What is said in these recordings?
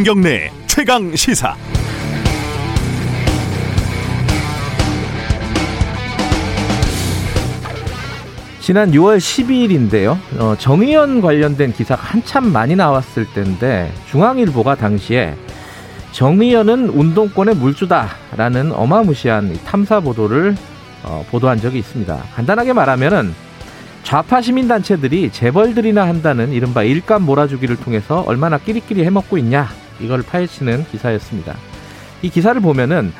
김경래 최강 시사. 지난 6월 12일인데요. 어, 정의연 관련된 기사가 한참 많이 나왔을 때인데 중앙일보가 당시에 정의연은 운동권의 물주다라는 어마무시한 탐사 보도를 어, 보도한 적이 있습니다. 간단하게 말하면은 좌파 시민단체들이 재벌들이나 한다는 이른바 일감 몰아주기를 통해서 얼마나 끼리끼리 해먹고 있냐 이걸 파헤치는 기사였습니다. 이 기사를 보면은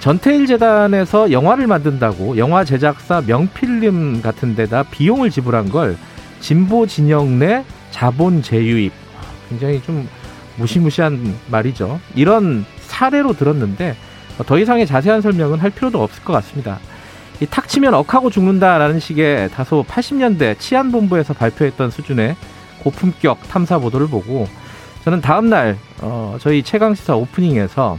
전태일 재단에서 영화를 만든다고 영화 제작사 명필름 같은 데다 비용을 지불한 걸 진보 진영 내 자본 재유입 굉장히 좀 무시무시한 말이죠. 이런 사례로 들었는데 더 이상의 자세한 설명은 할 필요도 없을 것 같습니다. 이 탁 치면 억하고 죽는다라는 식의 다소 80년대 치안본부에서 발표했던 수준의 고품격 탐사 보도를 보고 저는 다음날 어, 저희 최강시사 오프닝에서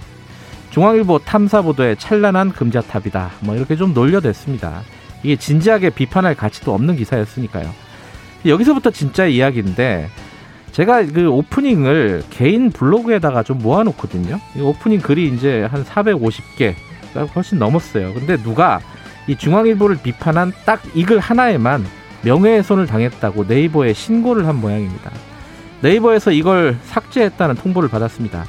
중앙일보 탐사 보도의 찬란한 금자탑이다. 뭐 이렇게 좀 놀려댔습니다. 이게 진지하게 비판할 가치도 없는 기사였으니까요. 여기서부터 진짜 이야기인데 제가 그 오프닝을 개인 블로그에다가 좀 모아놓거든요. 오프닝 글이 이제 한 450개, 훨씬 넘었어요. 근데 누가 이 중앙일보를 비판한 딱 이 글 하나에만 명예훼손을 당했다고 네이버에 신고를 한 모양입니다. 네이버에서 이걸 삭제했다는 통보를 받았습니다.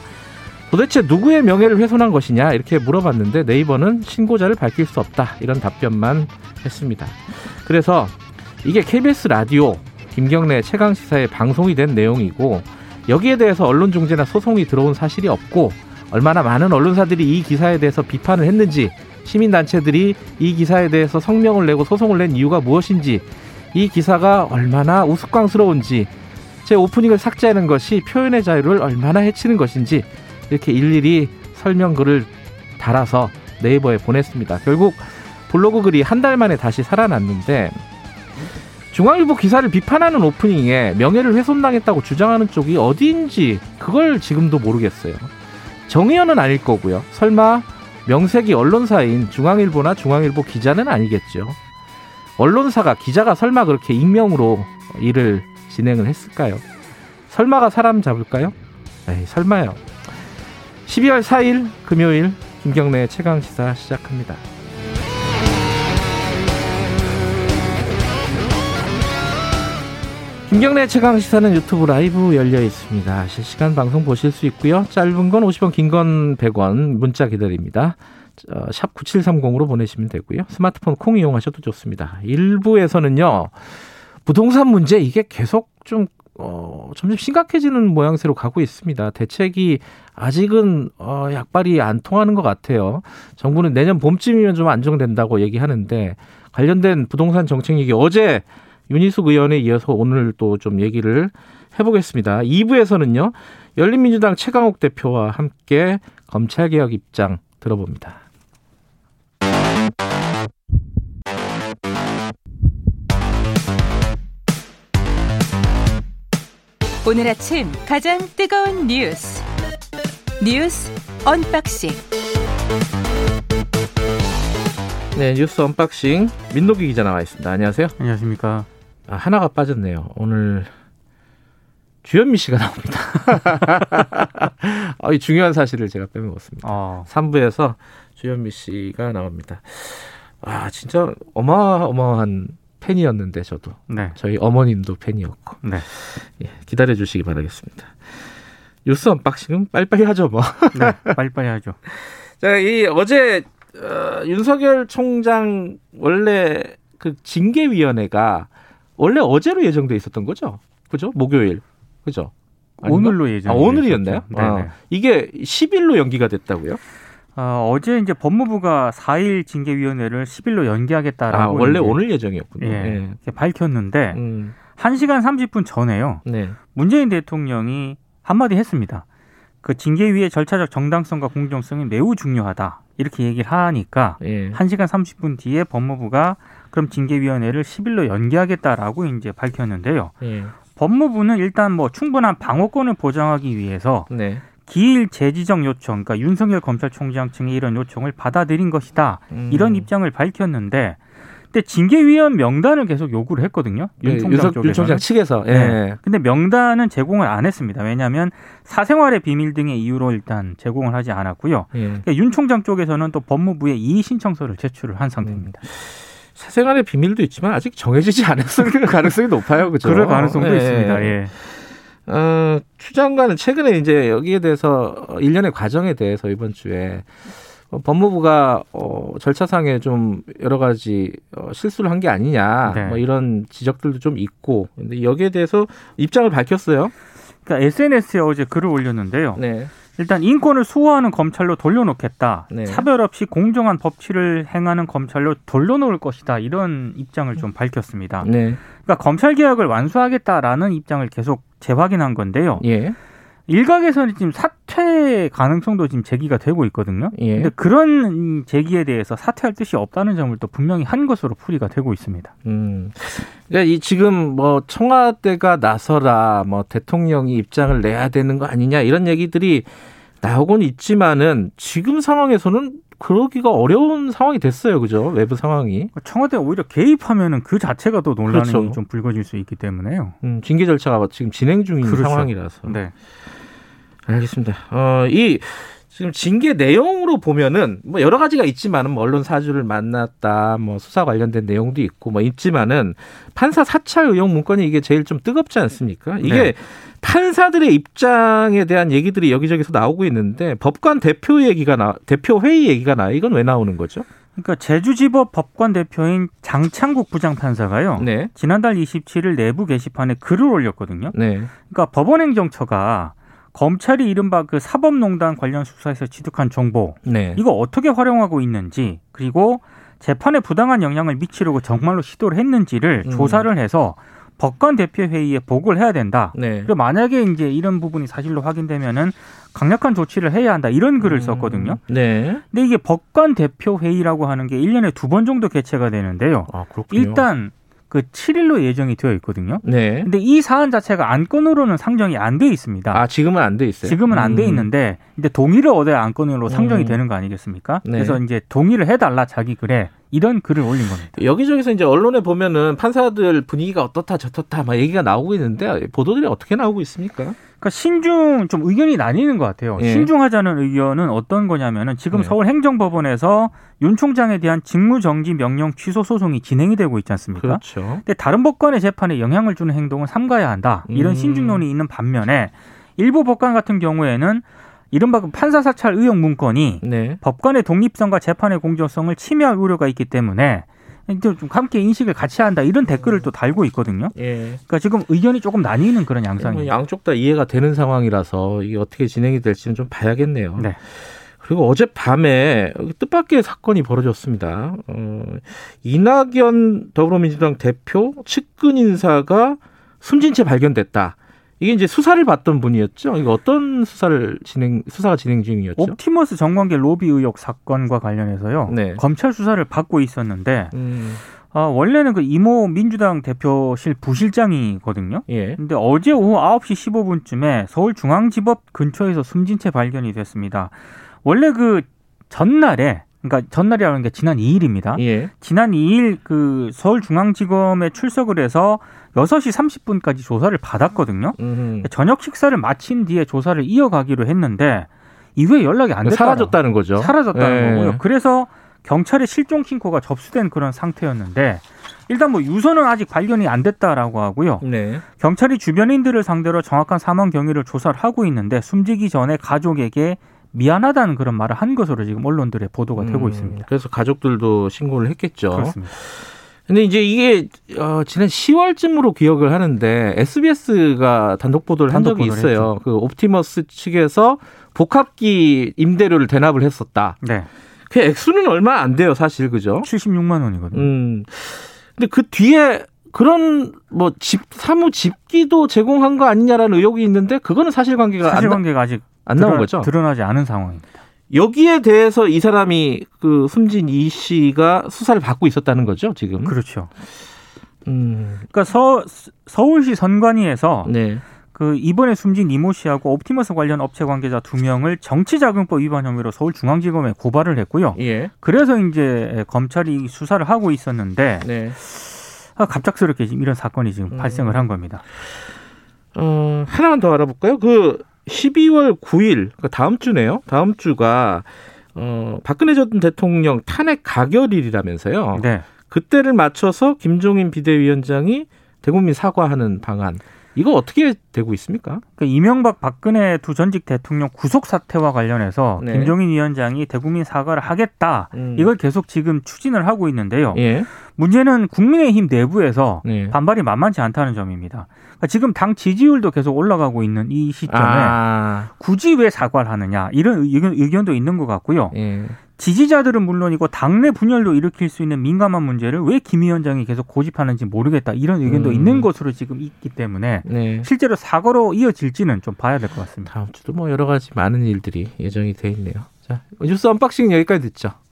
도대체 누구의 명예를 훼손한 것이냐 이렇게 물어봤는데 네이버는 신고자를 밝힐 수 없다 이런 답변만 했습니다. 그래서 이게 KBS 라디오 김경래 최강 시사에 방송이 된 내용이고 여기에 대해서 언론 중재나 소송이 들어온 사실이 없고 얼마나 많은 언론사들이 이 기사에 대해서 비판을 했는지 시민단체들이 이 기사에 대해서 성명을 내고 소송을 낸 이유가 무엇인지 이 기사가 얼마나 우스꽝스러운지 제 오프닝을 삭제하는 것이 표현의 자유를 얼마나 해치는 것인지 이렇게 일일이 설명글을 달아서 네이버에 보냈습니다. 결국 블로그 글이 한 달 만에 다시 살아났는데 중앙일보 기사를 비판하는 오프닝에 명예를 훼손당했다고 주장하는 쪽이 어디인지 그걸 지금도 모르겠어요. 정의연은 아닐 거고요. 설마 명색이 언론사인 중앙일보나 중앙일보 기자는 아니겠죠. 언론사가 기자가 설마 그렇게 익명으로 일을 진행을 했을까요? 설마가 사람 잡을까요? 에이, 설마요. 12월 4일 금요일 김경래 최강 시사 시작합니다. 김경래 최강 시사는 유튜브 라이브 열려 있습니다. 실시간 방송 보실 수 있고요. 짧은 건 50원, 긴 건 100원 문자 기다립니다. 어, 샵 9730으로 보내시면 되고요. 스마트폰 콩 이용하셔도 좋습니다. 일부에서는요. 부동산 문제 이게 계속 좀 어, 점점 심각해지는 모양새로 가고 있습니다. 대책이 아직은 어, 약발이 안 통하는 것 같아요. 정부는 내년 봄쯤이면 좀 안정된다고 얘기하는데 관련된 부동산 정책 얘기 어제 윤희숙 의원에 이어서 오늘 또 좀 얘기를 해보겠습니다. 2부에서는요, 열린민주당 최강욱 대표와 함께 검찰개혁 입장 들어봅니다. 오늘 아침 가장 뜨거운 뉴스. 뉴스 언박싱. 네, 뉴스 언박싱 민동기 기자 나와 있습니다. 안녕하세요. 안녕하십니까. 아, 하나가 빠졌네요. 오늘 주현미 씨가 나옵니다. 아, 이 중요한 사실을 제가 빼먹었습니다. 어. 3부에서 주현미 씨가 나옵니다. 아, 진짜 어마어마한 팬이었는데 저도. 네. 저희 어머님도 팬이었고. 네. 예, 기다려 주시기 바라겠습니다. 뉴스 언박싱은 빨리빨리 하죠, 뭐. 네, 빨리빨리 하죠. 자, 이 어제 어, 윤석열 총장 원래 그 징계위원회가 원래 어제로 예정돼 있었던 거죠? 그죠? 목요일. 그죠? 아닌가? 오늘로 예정. 아, 오늘이었나요? 아, 이게 10일로 연기가 됐다고요? 어, 어제 이제 법무부가 4일 징계위원회를 10일로 연기하겠다라고. 아, 원래 오늘 예정이었군요. 예, 네. 밝혔는데, 음. 1시간 30분 전에요. 네. 문재인 대통령이 한마디 했습니다. 그 징계위의 절차적 정당성과 공정성이 매우 중요하다. 이렇게 얘기를 하니까 예. 1시간 30분 뒤에 법무부가 그럼 징계위원회를 10일로 연기하겠다라고 이제 밝혔는데요. 예. 법무부는 일단 뭐 충분한 방어권을 보장하기 위해서 네. 기일 재지정 요청, 그러니까 윤석열 검찰총장 측의 이런 요청을 받아들인 것이다. 음. 이런 입장을 밝혔는데 근데 징계위원 명단을 계속 요구를 했거든요. 윤 총장 네, 윤 총장 측에서. 예. 네. 근데 명단은 제공을 안 했습니다. 왜냐하면 사생활의 비밀 등의 이유로 일단 제공을 하지 않았고요. 예. 그러니까 윤 총장 쪽에서는 또 법무부에 이의 신청서를 제출을 한 상태입니다. 음. 사생활의 비밀도 있지만 아직 정해지지 않았을 가능성이 높아요. 그죠? 그럴 가능성도 예. 있습니다. 예. 어, 추 장관은 최근에 이제 여기에 대해서 일련의 과정에 대해서 이번 주에 어, 법무부가 어, 절차상에 좀 여러 가지 어, 실수를 한 게 아니냐 네. 뭐 이런 지적들도 좀 있고 근데 여기에 대해서 입장을 밝혔어요. 그러니까 SNS에 어제 글을 올렸는데요. 네. 일단 인권을 수호하는 검찰로 돌려놓겠다. 네. 차별 없이 공정한 법치를 행하는 검찰로 돌려놓을 것이다. 이런 입장을 좀 밝혔습니다. 네. 그러니까 검찰 개혁을 완수하겠다라는 입장을 계속 재확인한 건데요. 예. 일각에서는 지금 사퇴 가능성도 지금 제기가 되고 있거든요. 예. 근데 그런 제기에 대해서 사퇴할 뜻이 없다는 점을 또 분명히 한 것으로 풀이가 되고 있습니다. 음. 그러니까 이 지금 뭐 청와대가 나서라, 뭐 대통령이 입장을 내야 되는 거 아니냐 이런 얘기들이 나오곤 있지만은 지금 상황에서는 그러기가 어려운 상황이 됐어요. 그죠? 외부 상황이. 청와대가 오히려 개입하면은 그 자체가 또 논란이 그렇죠. 좀 불거질 수 있기 때문에요. 음, 징계 절차가 지금 진행 중인 그렇죠. 상황이라서. 네. 알겠습니다. 어, 이 지금 징계 내용으로 보면은 뭐 여러 가지가 있지만은 뭐 언론 사주를 만났다, 뭐 수사 관련된 내용도 있고 뭐 있지만은 판사 사찰 의혹 문건이 이게 제일 좀 뜨겁지 않습니까? 이게 네. 판사들의 입장에 대한 얘기들이 여기저기서 나오고 있는데 법관 대표 얘기가 나 대표 회의 얘기가 나 이건 왜 나오는 거죠? 그러니까 제주지법 법관 대표인 장창국 부장판사가요. 네. 지난달 27일 내부 게시판에 글을 올렸거든요. 네. 그러니까 법원행정처가 검찰이 이른바 그 사법농단 관련 수사에서 취득한 정보 네. 이거 어떻게 활용하고 있는지 그리고 재판에 부당한 영향을 미치려고 정말로 시도를 했는지를 음. 조사를 해서 법관 대표 회의에 보고를 해야 된다. 네. 그리고 만약에 이제 이런 부분이 사실로 확인되면은 강력한 조치를 해야 한다. 이런 글을 음. 썼거든요. 네. 근데 이게 법관 대표 회의라고 하는 게 1년에 두 번 정도 개최가 되는데요. 아, 일단 그 7일로 예정이 되어 있거든요. 네. 근데 이 사안 자체가 안건으로는 상정이 안 돼 있습니다. 아, 지금은 안 돼 있어요. 지금은 안돼 음. 있는데 이제 동의를 얻어야 안건으로 상정이 음. 되는 거 아니겠습니까? 네. 그래서 이제 동의를 해 달라 자기 글에 이런 글을 올린 겁니다. 여기저기서 이제 언론에 보면은 판사들 분위기가 어떻다 저렇다 막 얘기가 나오고 있는데 보도들이 어떻게 나오고 있습니까? 그러니까 신중 좀 의견이 나뉘는 것 같아요. 예. 신중하자는 의견은 어떤 거냐면은 지금 예. 서울행정법원에서 윤 총장에 대한 직무정지 명령 취소 소송이 진행이 되고 있지 않습니까? 그렇죠. 근데 다른 법관의 재판에 영향을 주는 행동은 삼가야 한다. 이런 음. 신중론이 있는 반면에 일부 법관 같은 경우에는 이른바 그 판사 사찰 의혹 문건이 네. 법관의 독립성과 재판의 공정성을 침해할 우려가 있기 때문에 좀 함께 인식을 같이 한다 이런 댓글을 또 달고 있거든요. 예. 그러니까 지금 의견이 조금 나뉘는 그런 양상이에요. 양쪽 다 이해가 되는 상황이라서 이게 어떻게 진행이 될지는 좀 봐야겠네요. 네. 그리고 어젯밤에 뜻밖의 사건이 벌어졌습니다. 어, 이낙연 더불어민주당 대표 측근 인사가 숨진 채 발견됐다. 이게 이제 수사를 받던 분이었죠. 이거 어떤 수사를 진행 수사가 진행 중이었죠? 옵티머스 정관계 로비 의혹 사건과 관련해서요. 네. 검찰 수사를 받고 있었는데 음. 아, 원래는 그 이모 민주당 대표실 부실장이거든요. 예. 근데 어제 오후 9시 15분쯤에 서울중앙지법 근처에서 숨진 채 발견이 됐습니다. 원래 그 전날에 그러니까 전날이라는 게 지난 2일입니다. 예. 지난 2일 그 서울중앙지검에 출석을 해서 6시 30분까지 조사를 받았거든요. 음흠. 저녁 식사를 마친 뒤에 조사를 이어가기로 했는데 이후에 연락이 안 됐다. 사라졌다는 거죠. 사라졌다는 예. 거고요. 그래서 경찰의 실종 신고가 접수된 그런 상태였는데 일단 뭐 유서는 아직 발견이 안 됐다라고 하고요. 네. 경찰이 주변인들을 상대로 정확한 사망 경위를 조사를 하고 있는데 숨지기 전에 가족에게 미안하다는 그런 말을 한 것으로 지금 언론들의 보도가 음, 되고 있습니다. 그래서 가족들도 신고를 했겠죠. 그렇습니다. 근데 이제 이게 어, 지난 10월쯤으로 기억을 하는데 SBS가 단독 보도를 단독 한 적이 있어요. 했죠. 그 옵티머스 측에서 복합기 임대료를 대납을 했었다. 네. 그 액수는 얼마 안 돼요, 사실 그죠? 76만 원이거든요. 음. 근데 그 뒤에 그런 뭐 집 사무 집기도 제공한 거 아니냐라는 의혹이 있는데 그거는 사실관계가 사실관계가 아직 안 드러, 나온 거죠? 드러나지 않은 상황입니다. 여기에 대해서 이 사람이 그 숨진 이 씨가 수사를 받고 있었다는 거죠, 지금? 그렇죠. 음. 그러니까 서, 서울시 선관위에서 네. 그 이번에 숨진 이모 씨하고 옵티머스 관련 업체 관계자 두 명을 정치자금법 위반 혐의로 서울중앙지검에 고발을 했고요. 예. 그래서 이제 검찰이 수사를 하고 있었는데 네. 아, 갑작스럽게 지금 이런 사건이 지금 음. 발생을 한 겁니다. 어, 하나만 더 알아볼까요? 그 12월 9일 그 다음 주네요. 다음 주가 어, 박근혜 전 대통령 탄핵 가결일이라면서요. 네. 그때를 맞춰서 김종인 비대위원장이 대국민 사과하는 방안 이거 어떻게 되고 있습니까? 그 이명박 박근혜 두 전직 대통령 구속 사태와 관련해서 네. 김종인 위원장이 대국민 사과를 하겠다. 음. 이걸 계속 지금 추진을 하고 있는데요. 예. 문제는 국민의힘 내부에서 네. 반발이 만만치 않다는 점입니다. 그러니까 지금 당 지지율도 계속 올라가고 있는 이 시점에 아. 굳이 왜 사과를 하느냐 이런 의견, 도 있는 것 같고요. 예. 지지자들은 물론이고 당내 분열도 일으킬 수 있는 민감한 문제를 왜 김 위원장이 계속 고집하는지 모르겠다 이런 의견도 음. 있는 것으로 지금 있기 때문에 네. 실제로 사과로 이어질지는 좀 봐야 될 것 같습니다. 다음 주도 뭐 여러 가지 많은 일들이 예정이 돼 있네요. 자 뉴스 언박싱 여기까지 듣죠.